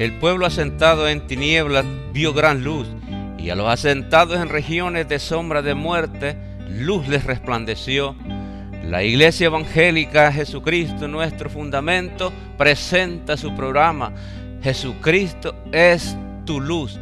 El pueblo asentado en tinieblas vio gran luz, y a los asentados en regiones de sombra de muerte, luz les resplandeció. La Iglesia Evangélica Jesucristo, nuestro fundamento, presenta su programa. Jesucristo es tu luz.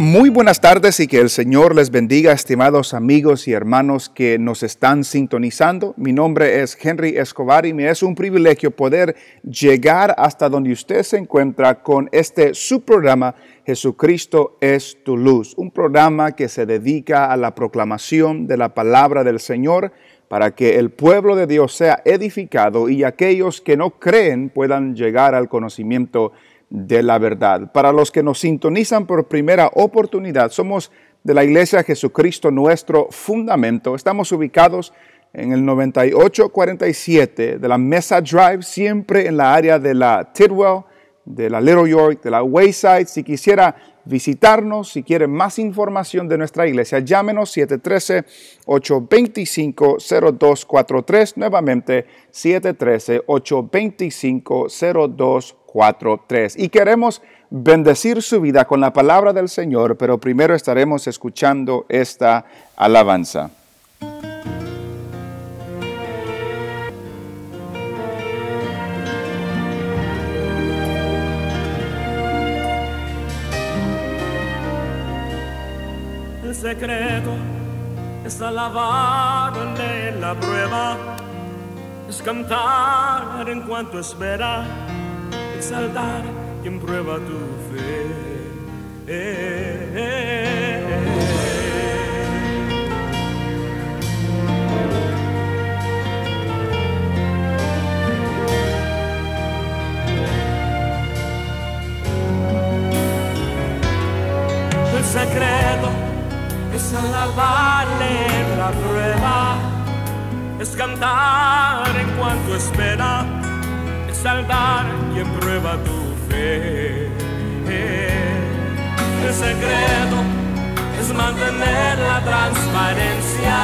Muy buenas tardes y que el Señor les bendiga, estimados amigos y hermanos que nos están sintonizando. Mi nombre es Henry Escobar y me es un privilegio poder llegar hasta donde usted se encuentra con este su programa Jesucristo es tu luz, un programa que se dedica a la proclamación de la palabra del Señor para que el pueblo de Dios sea edificado y aquellos que no creen puedan llegar al conocimiento de la verdad. Para los que nos sintonizan por primera oportunidad, somos de la Iglesia Jesucristo nuestro fundamento. Estamos ubicados en el 9847 de la Mesa Drive, siempre en la área de la Tidwell, de la Little York, de la Wayside. Si quisiera visitarnos, si quiere más información de nuestra iglesia, llámenos 713-825-0243, nuevamente 713-825-0243. Y queremos bendecir su vida con la palabra del Señor, pero primero estaremos escuchando esta alabanza. El secreto es alabar en la prueba, es cantar en cuanto espera exaltar quien prueba tu fe. El secreto es alabarle la prueba, es cantar en cuanto espera exaltar quien prueba tu fe. El secreto es mantener la transparencia,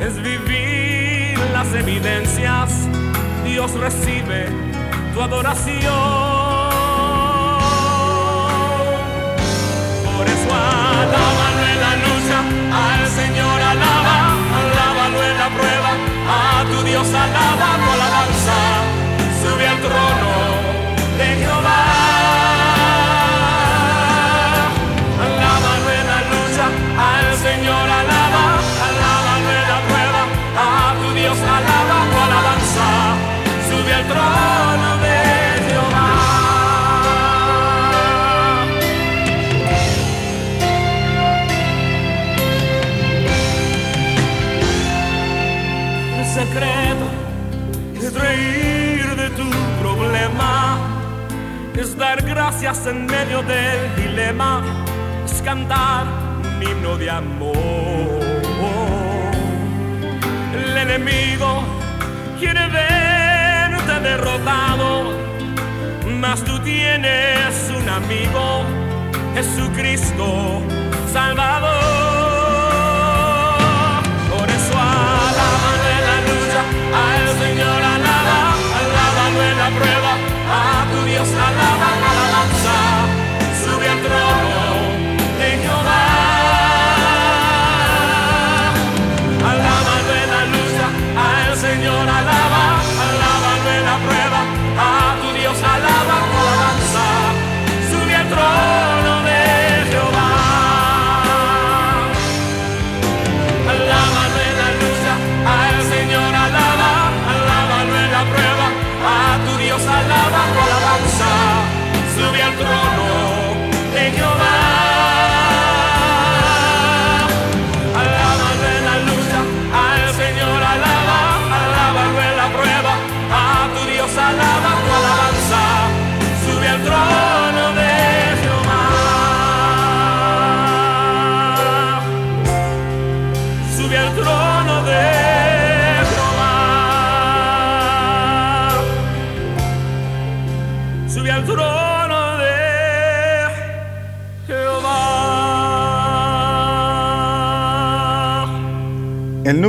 es vivir las evidencias. Dios recibe tu adoración. Por eso alábalo en la lucha, al Señor alaba, alábalo en la prueba, a tu Dios alaba control. En medio del dilema, es cantar un himno de amor. El enemigo quiere verte derrotado, mas tú tienes un amigo, Jesucristo Salvador.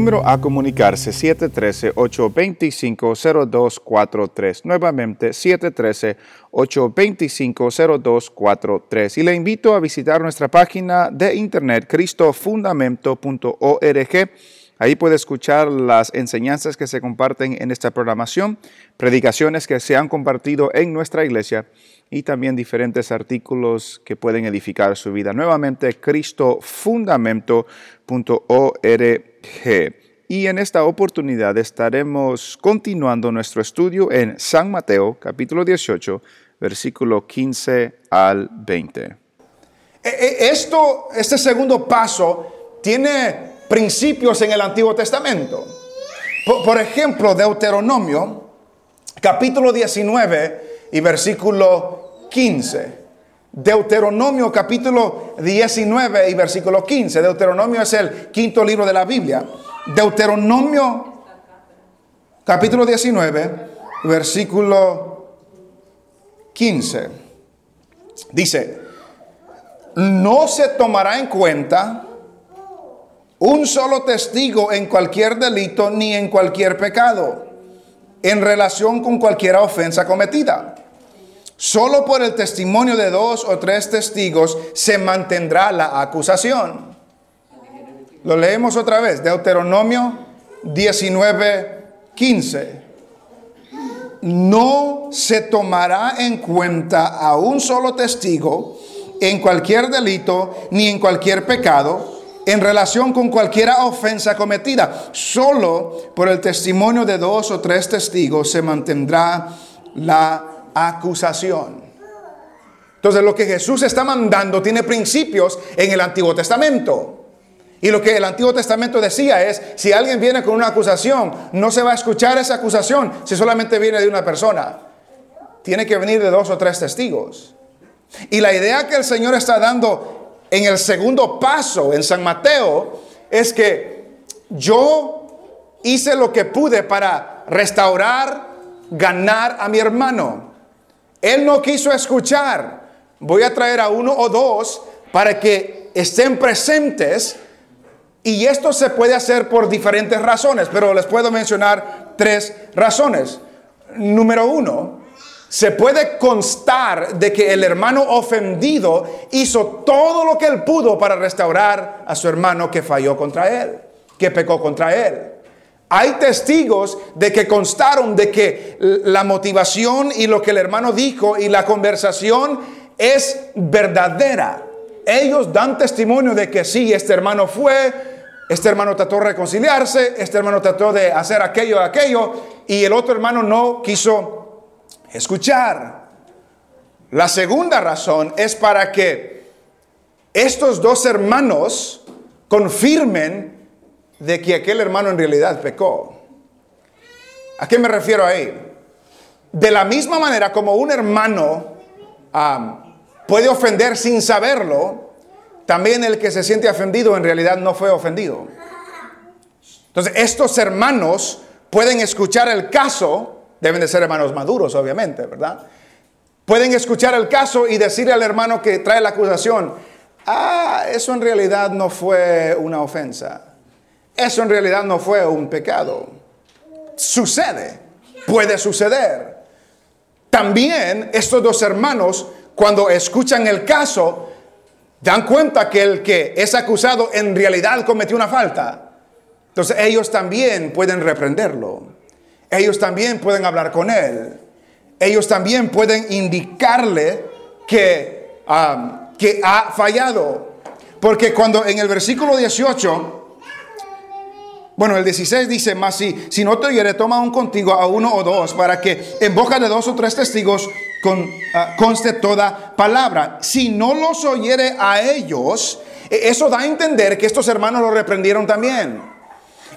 Número a comunicarse 713-825-0243. Nuevamente 713-825-0243. Y le invito a visitar nuestra página de internet cristofundamento.org. Ahí puede escuchar las enseñanzas que se comparten en esta programación, predicaciones que se han compartido en nuestra iglesia y también diferentes artículos que pueden edificar su vida. Nuevamente, cristofundamento.org. Y en esta oportunidad estaremos continuando nuestro estudio en San Mateo, capítulo 18, versículo 15 al 20. E- e- Esto, este segundo paso tiene principios en el Antiguo Testamento. Por, por ejemplo, Deuteronomio, capítulo 19 y versículo 15. Deuteronomio capítulo 19 y versículo 15. Deuteronomio es el quinto libro de la Biblia. Deuteronomio capítulo 19, versículo 15. Dice, no se tomará en cuenta un solo testigo en cualquier delito ni en cualquier pecado en relación con cualquier ofensa cometida. Solo por el testimonio de dos o tres testigos se mantendrá la acusación. Lo leemos otra vez, Deuteronomio 19, 15. No se tomará en cuenta a un solo testigo en cualquier delito ni en cualquier pecado en relación con cualquier ofensa cometida. Solo por el testimonio de dos o tres testigos se mantendrá la acusación. Entonces lo que Jesús está mandando tiene principios en el Antiguo Testamento. Y lo que el Antiguo Testamento decía es, si alguien viene con una acusación, no se va a escuchar esa acusación si solamente viene de una persona. Tiene que venir de dos o tres testigos. Y la idea que el Señor está dando en el segundo paso en San Mateo es que yo hice lo que pude para restaurar, ganar a mi hermano. Él no quiso escuchar. Voy a traer a uno o dos para que estén presentes. Y esto se puede hacer por diferentes razones, pero les puedo mencionar tres razones. Número uno, se puede constar de que el hermano ofendido hizo todo lo que él pudo para restaurar a su hermano que falló contra él, que pecó contra él. Hay testigos de que constaron de que la motivación y lo que el hermano dijo y la conversación es verdadera. Ellos dan testimonio de que sí, este hermano fue, este hermano trató de reconciliarse, este hermano trató de hacer aquello, aquello, y el otro hermano no quiso escuchar. La segunda razón es para que estos dos hermanos confirmen de que aquel hermano en realidad pecó. ¿A qué me refiero ahí? De la misma manera como un hermano puede ofender sin saberlo, también el que se siente ofendido en realidad no fue ofendido. Entonces, estos hermanos pueden escuchar el caso, deben de ser hermanos maduros, obviamente, ¿verdad? Pueden escuchar el caso y decirle al hermano que trae la acusación, ah, eso en realidad no fue una ofensa. Eso en realidad no fue un pecado. Sucede, puede suceder. También estos dos hermanos, cuando escuchan el caso, dan cuenta que el que es acusado en realidad cometió una falta. Entonces ellos también pueden reprenderlo. Ellos también pueden hablar con él. Ellos también pueden indicarle que, um, que ha fallado. Porque cuando en el versículo 18... Bueno, el 16 dice más, si, si no te oyere, toma un contigo a uno o dos, para que en boca de dos o tres testigos con, uh, conste toda palabra. Si no los oyere a ellos, eso da a entender que estos hermanos lo reprendieron también.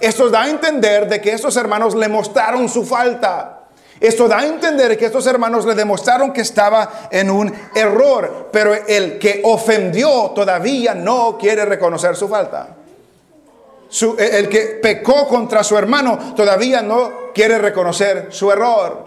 Esto da a entender de que estos hermanos le mostraron su falta. Esto da a entender que estos hermanos le demostraron que estaba en un error, pero el que ofendió todavía no quiere reconocer su falta. Su, el que pecó contra su hermano todavía no quiere reconocer su error.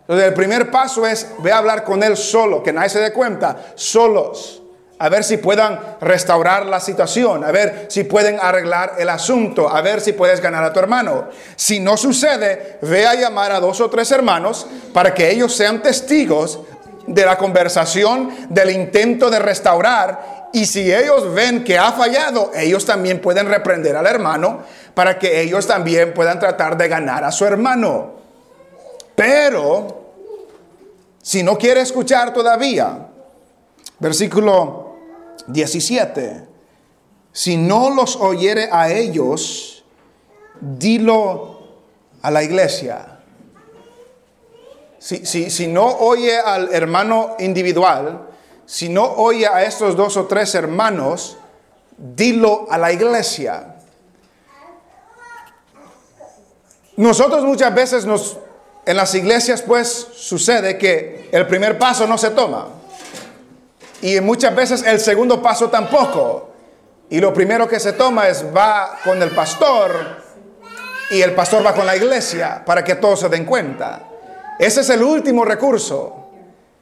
Entonces el primer paso es, ve a hablar con él solo, que nadie se dé cuenta, solos. a ver si puedan restaurar la situación, a ver si pueden arreglar el asunto, a ver si puedes ganar a tu hermano. Si no sucede, ve a llamar a dos o tres hermanos para que ellos sean testigos de la conversación, del intento de restaurar. Y si ellos ven que ha fallado, ellos también pueden reprender al hermano para que ellos también puedan tratar de ganar a su hermano. Pero si no quiere escuchar todavía, versículo 17, si no los oyere a ellos, dilo a la iglesia. Si, si no oye al hermano individual, si no oye a estos dos o tres hermanos, dilo a la iglesia. Nosotros muchas veces nos en las iglesias pues sucede que el primer paso no se toma. Y muchas veces el segundo paso tampoco. Y lo primero que se toma es va con el pastor y el pastor va con la iglesia para que todos se den cuenta. Ese es el último recurso.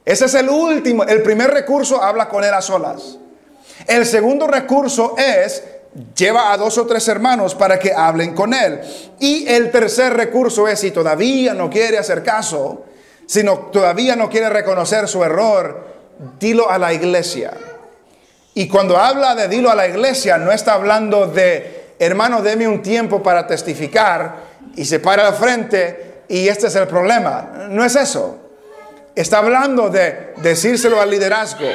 Ese es el último. El primer recurso habla con él a solas. El segundo recurso es lleva a dos o tres hermanos para que hablen con él. Y el tercer recurso es si todavía no quiere hacer caso, si todavía no quiere reconocer su error, dilo a la iglesia. Y cuando habla de dilo a la iglesia, no está hablando de, hermano, deme un tiempo para testificar y se para al frente y este es el problema. No es eso. Está hablando de decírselo al liderazgo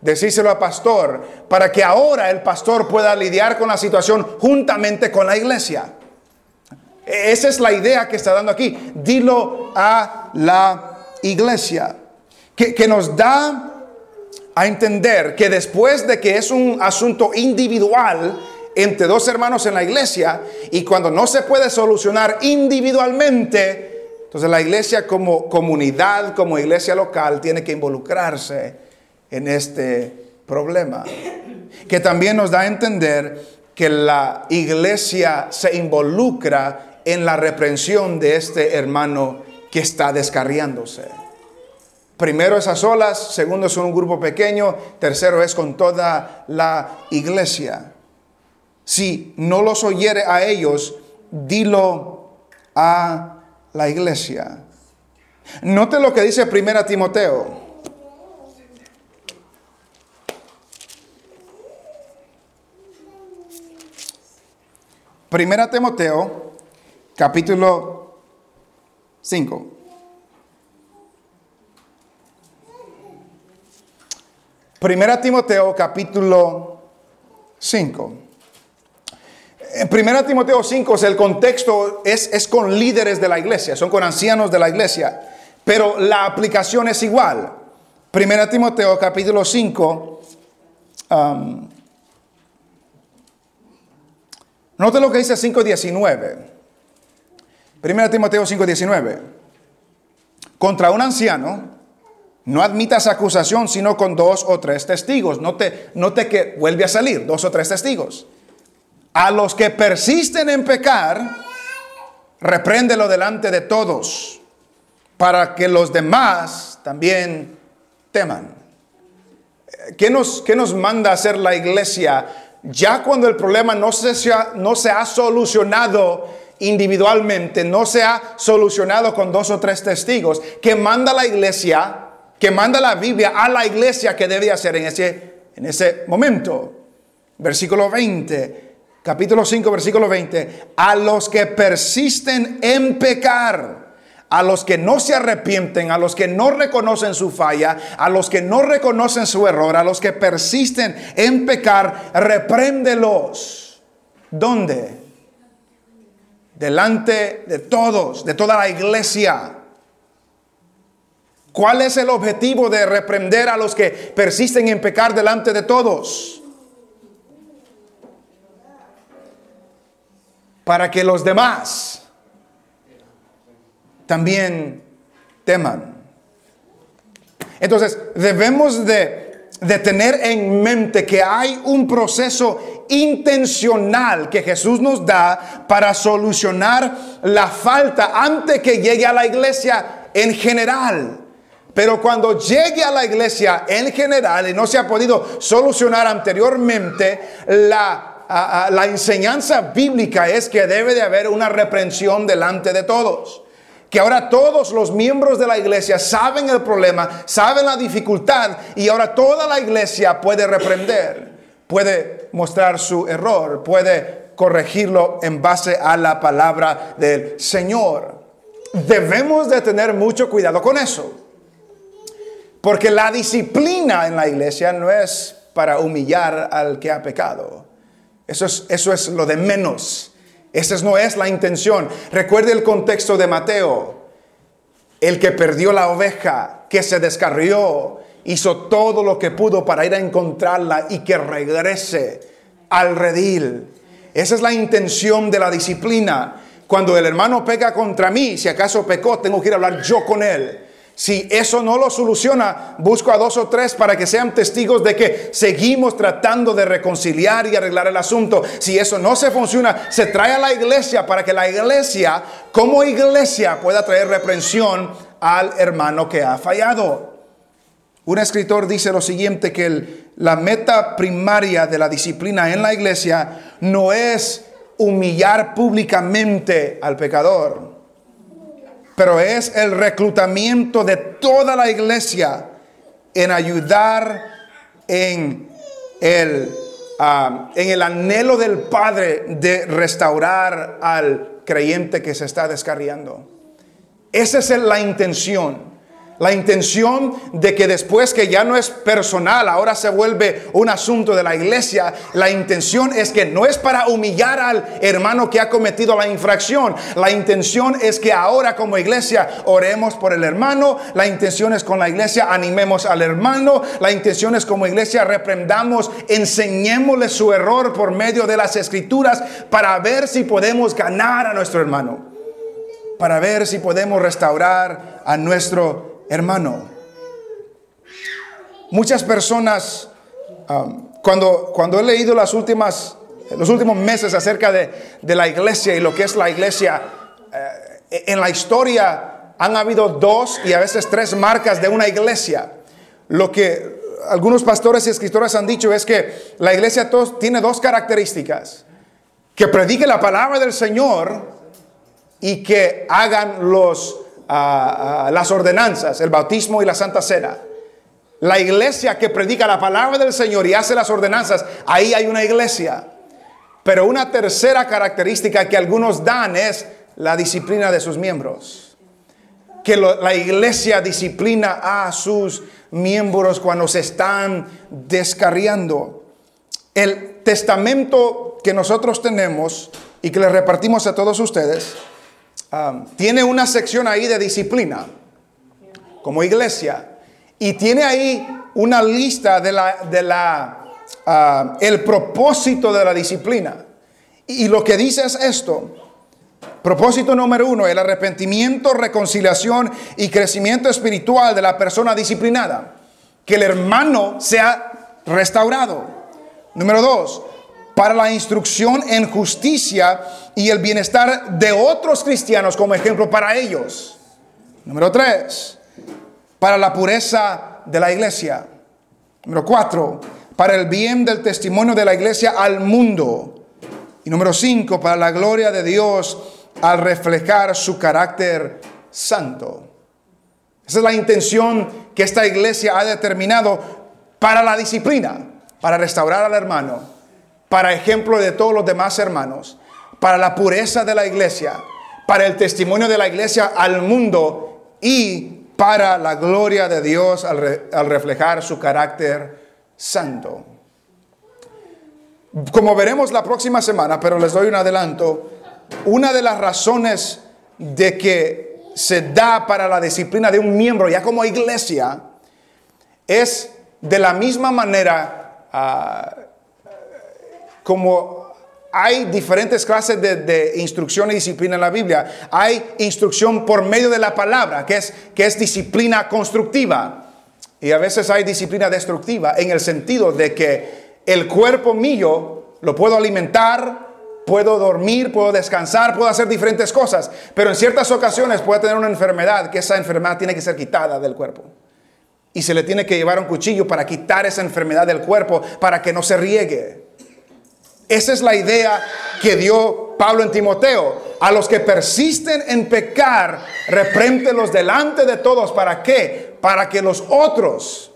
decírselo al pastor, para que ahora el pastor pueda lidiar con la situación juntamente con la iglesia. Esa es la idea que está dando aquí. Dilo a la iglesia. Que, que nos da a entender que después de que es un asunto individual entre dos hermanos en la iglesia y cuando no se puede solucionar individualmente, entonces la iglesia como comunidad, como iglesia local, tiene que involucrarse en este problema. Que también nos da a entender que la iglesia se involucra en la reprensión de este hermano que está descarriándose. Primero es a solas, segundo es un grupo pequeño, tercero es con toda la iglesia. Si no los oyere a ellos, dilo a la iglesia. Note lo que dice Primera Timoteo Primera Timoteo, capítulo 5. Primera Timoteo, capítulo 5. En Primera Timoteo 5, el contexto es, es, con líderes de la iglesia, son con ancianos de la iglesia, pero la aplicación es igual. Primera Timoteo, capítulo 5, Note lo que dice 5.19. Primera Timoteo 5.19. Contra un anciano no admitas acusación sino con dos o tres testigos. Note, note que vuelve a salir dos o tres testigos. A los que persisten en pecar, repréndelo delante de todos, para que los demás también teman. ¿Qué nos, qué nos manda hacer la iglesia ya cuando el problema no se, no se ha solucionado individualmente, no se ha solucionado con dos o tres testigos, que manda la iglesia, que manda la Biblia a la iglesia que debe hacer en ese, en ese momento. Versículo 20, capítulo 5, versículo 20, a los que persisten en pecar a los que no se arrepienten, a los que no reconocen su falla, a los que no reconocen su error, a los que persisten en pecar, repréndelos. ¿Dónde? Delante de todos, de toda la iglesia. ¿Cuál es el objetivo de reprender a los que persisten en pecar delante de todos? Para que los demás también teman. Entonces, debemos de, tener en mente que hay un proceso intencional que Jesús nos da para solucionar la falta antes que llegue a la iglesia en general. Pero cuando llegue a la iglesia en general y no se ha podido solucionar anteriormente, la, la enseñanza bíblica es que debe de haber una reprensión delante de todos. Que ahora todos los miembros de la iglesia saben el problema, saben la dificultad y ahora toda la iglesia puede reprender, puede mostrar su error, puede corregirlo en base a la palabra del Señor. Debemos de tener mucho cuidado con eso. Porque la disciplina en la iglesia no es para humillar al que ha pecado. Eso es, eso es lo de menos. Esa es- no es la intención. Recuerde el contexto de Mateo. El que perdió la oveja, que se descarrió, hizo todo lo que pudo para ir a encontrarla y que regrese al redil. Esa es la intención de la disciplina. Cuando el hermano peca contra mí, si acaso pecó, tengo que ir a hablar yo con él. Si eso no lo soluciona, busco a dos o tres para que sean testigos de que seguimos tratando de reconciliar y arreglar el asunto. Si eso no se funciona, se trae a la iglesia para que la iglesia, como iglesia, pueda traer reprensión al hermano que ha fallado. Un escritor dice lo siguiente, que la meta primaria de la disciplina en la iglesia no es humillar públicamente al pecador, pero es el reclutamiento de toda la iglesia en ayudar en el, en el anhelo del Padre de restaurar al creyente que se está descarriando. Esa es la intención. La intención de que después que ya no es personal, ahora se vuelve un asunto de la iglesia, la intención es que no es para humillar al hermano que ha cometido la infracción. La intención es que ahora como iglesia oremos por el hermano. La intención es con la iglesia animemos al hermano. La intención es como iglesia reprendamos, enseñémosle su error por medio de las escrituras para ver si podemos ganar a nuestro hermano para ver si podemos restaurar a nuestro hermano. Muchas personas, cuando, cuando he leído las últimas, los últimos meses acerca de, de la iglesia y lo que es la iglesia, eh, en la historia han habido dos y a veces tres marcas de una iglesia. Lo que algunos pastores y escritores han dicho es que la iglesia tiene dos características. Que predique la palabra del Señor y que hagan los, las ordenanzas, el bautismo y la santa cena. La iglesia que predica la palabra del Señor y hace las ordenanzas, ahí hay una iglesia. Pero una tercera característica que algunos dan es la disciplina de sus miembros. Que la iglesia disciplina a sus miembros cuando se están descarriando. El testamento que nosotros tenemos y que le repartimos a todos ustedes um, tiene una sección ahí de disciplina como iglesia y tiene ahí una lista de la, de la ah, el propósito de la disciplina. Y, y lo que dice es esto. Propósito número uno el arrepentimiento reconciliación y crecimiento espiritual de la persona disciplinada. Que el hermano sea restaurado. Número dos para la instrucción en justicia y el bienestar de otros cristianos como ejemplo para ellos número tres para la pureza de la iglesia. Número cuatro, para el bien del testimonio de la iglesia al mundo. Y número cinco, para la gloria de Dios al reflejar su carácter santo. Esa es la intención que esta iglesia ha determinado para la disciplina, para restaurar al hermano, para ejemplo de todos los demás hermanos, para la pureza de la iglesia, para el testimonio de la iglesia al mundo y para la gloria de Dios al, re- al reflejar su carácter santo. Como veremos la próxima semana, pero les doy un adelanto, una de las razones de que se da para la disciplina de un miembro ya como iglesia es de la misma manera ah, como hay diferentes clases de, de instrucción y disciplina en la Biblia. Hay instrucción por medio de la palabra, que es, que es disciplina constructiva. Y a veces hay disciplina destructiva en el sentido de que el cuerpo mío lo puedo alimentar, puedo dormir, puedo descansar, puedo hacer diferentes cosas. Pero en ciertas ocasiones puede tener una enfermedad, que esa enfermedad tiene que ser quitada del cuerpo. y se le tiene que llevar un cuchillo para quitar esa enfermedad del cuerpo, para que no se riegue. Esa es la idea que dio Pablo en Timoteo. A los que persisten en pecar, repréntelos delante de todos. ¿Para qué? Para que los otros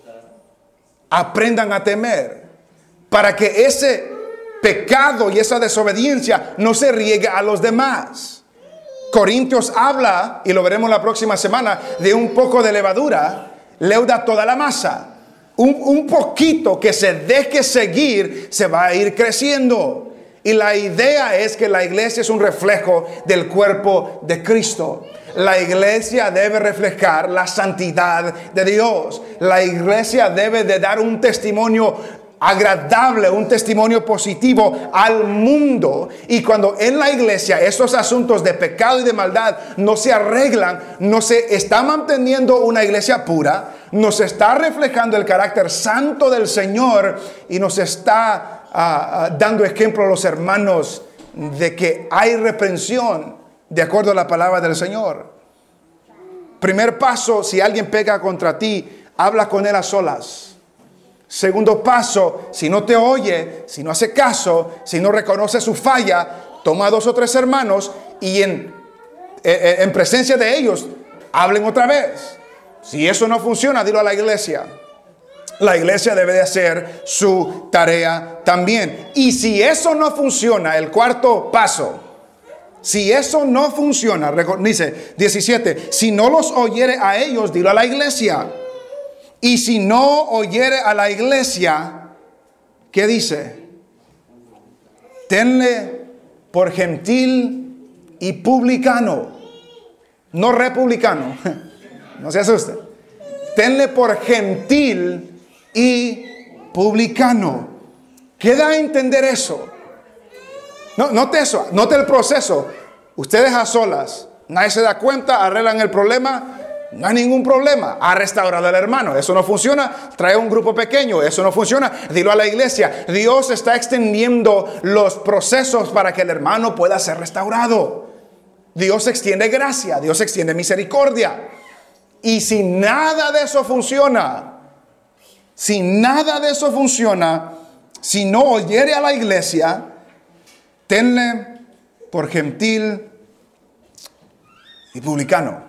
aprendan a temer. Para que ese pecado y esa desobediencia no se riegue a los demás. Corintios habla, y lo veremos la próxima semana, de un poco de levadura, leuda toda la masa. Un, poquito que se deje seguir, se va a ir creciendo. Y la idea es que la iglesia es un reflejo del cuerpo de Cristo. La iglesia debe reflejar la santidad de Dios. La iglesia debe de dar un testimonio agradable, un testimonio positivo al mundo. Y cuando en la iglesia esos asuntos de pecado y de maldad no se arreglan, no se está manteniendo una iglesia pura, nos está reflejando el carácter santo del Señor y nos está ah, ah, dando ejemplo a los hermanos de que hay reprensión de acuerdo a la palabra del Señor. Primer paso, si alguien pega contra ti, habla con él a solas. Segundo paso, si no te oye, si no hace caso, si no reconoce su falla, toma a dos o tres hermanos y en, eh, eh, en presencia de ellos hablen otra vez. Si eso no funciona, dilo a la iglesia. La iglesia debe de hacer su tarea también. Y si eso no funciona, el cuarto paso, si eso no funciona, dice 17, si no los oyere a ellos, dilo a la iglesia. Y si no oyere a la iglesia, ¿qué dice? Tenle por gentil y publicano, no republicano, no se asuste. Tenle por gentil y publicano. ¿Qué da a entender eso? No, note eso, note el proceso. Ustedes a solas, nadie se da cuenta, arreglan el problema, no hay ningún problema. Ha restaurado al hermano. Eso no funciona. Trae un grupo pequeño. Eso no funciona. Dilo a la iglesia. Dios está extendiendo los procesos para que el hermano pueda ser restaurado. Dios extiende gracia. Dios extiende misericordia. Y si nada de eso funciona, si nada de eso funciona, si no oyere a la iglesia, tenle por gentil y publicano.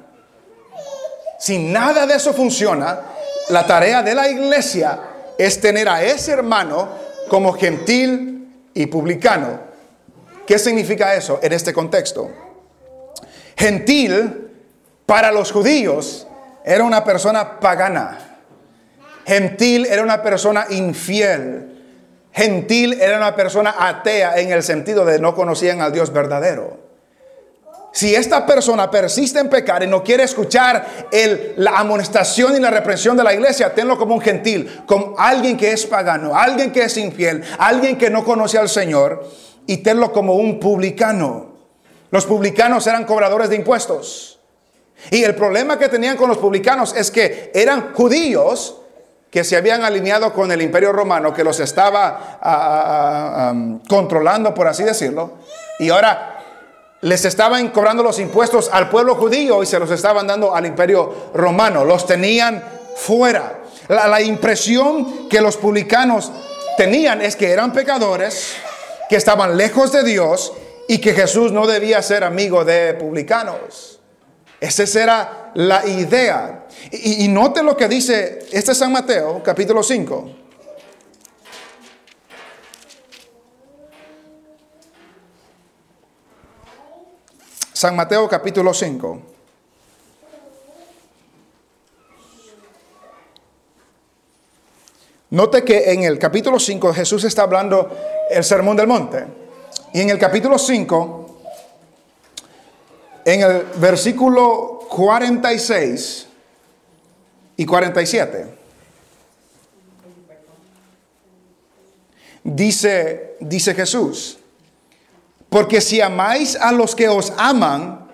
Si nada de eso funciona, la tarea de la iglesia es tener a ese hermano como gentil y publicano. ¿Qué significa eso en este contexto? Gentil para los judíos era una persona pagana. Gentil era una persona infiel. Gentil era una persona atea en el sentido de no conocían al Dios verdadero. Si esta persona persiste en pecar y no quiere escuchar la amonestación y la reprensión de la iglesia, tenlo como un gentil, como alguien que es pagano, alguien que es infiel, alguien que no conoce al Señor, y tenlo como un publicano. Los publicanos eran cobradores de impuestos. Y el problema que tenían con los publicanos es que eran judíos que se habían alineado con el imperio romano, que los estaba ah, ah, ah, controlando, por así decirlo. Y ahora les estaban cobrando los impuestos al pueblo judío y se los estaban dando al imperio romano. Los tenían fuera. La, impresión que los publicanos tenían es que eran pecadores, que estaban lejos de Dios y que Jesús no debía ser amigo de publicanos. Esa era la idea. Y, y note lo que dice este San Mateo, capítulo 5. San Mateo capítulo 5. Note que en el capítulo 5 Jesús está hablando el sermón del monte. Y en el capítulo 5, en el versículo 46 y 47, dice, dice Jesús, porque si amáis a los que os aman,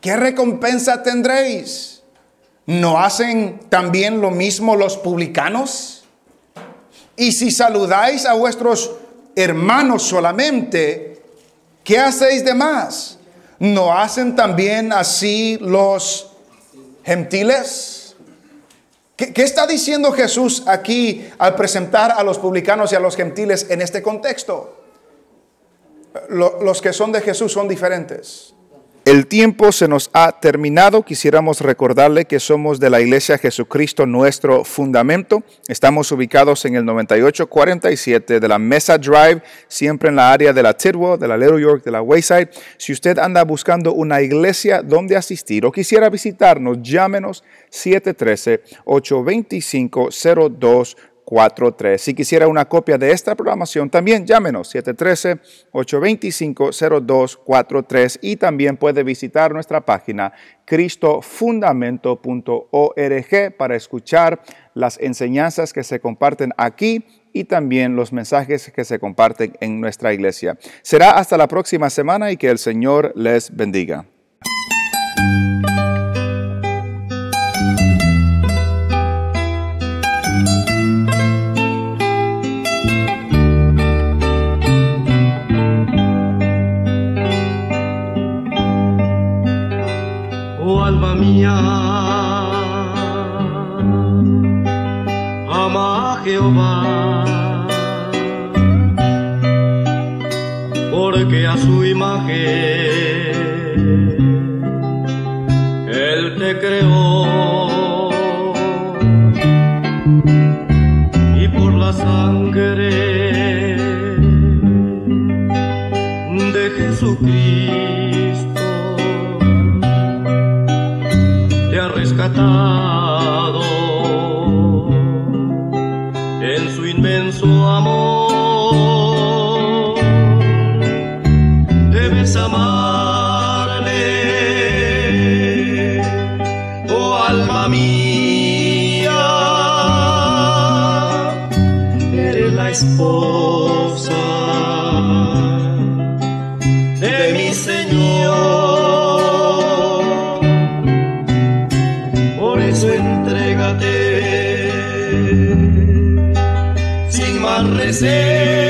¿qué recompensa tendréis? ¿No hacen también lo mismo los publicanos? Y si saludáis a vuestros hermanos solamente, ¿qué hacéis de más? ¿No hacen también así los gentiles? ¿Qué, qué está diciendo Jesús aquí al presentar a los publicanos y a los gentiles en este contexto? Lo- los que son de Jesús son diferentes. El tiempo se nos ha terminado. Quisiéramos recordarle que somos de la Iglesia Jesucristo, nuestro fundamento. Estamos ubicados en el 9847 de la Mesa Drive, siempre en la área de la Tidwell, de la Little York, de la Wayside. Si usted anda buscando una iglesia donde asistir o quisiera visitarnos, llámenos 713-825-0243. 43. Si quisiera una copia de esta programación, también llámenos 713-825-0243 y también puede visitar nuestra página cristofundamento.org para escuchar las enseñanzas que se comparten aquí y también los mensajes que se comparten en nuestra iglesia. Será hasta la próxima semana y que el Señor les bendiga. Ama a Jehová, porque a su imagen sin más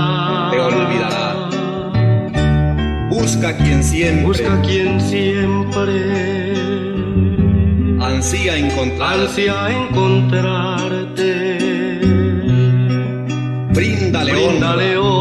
Olvidará. Busca quien siempre. Busca quien siempre. Ansía encontrar. Ansía encontrarte. Bríndale, Bríndale honra.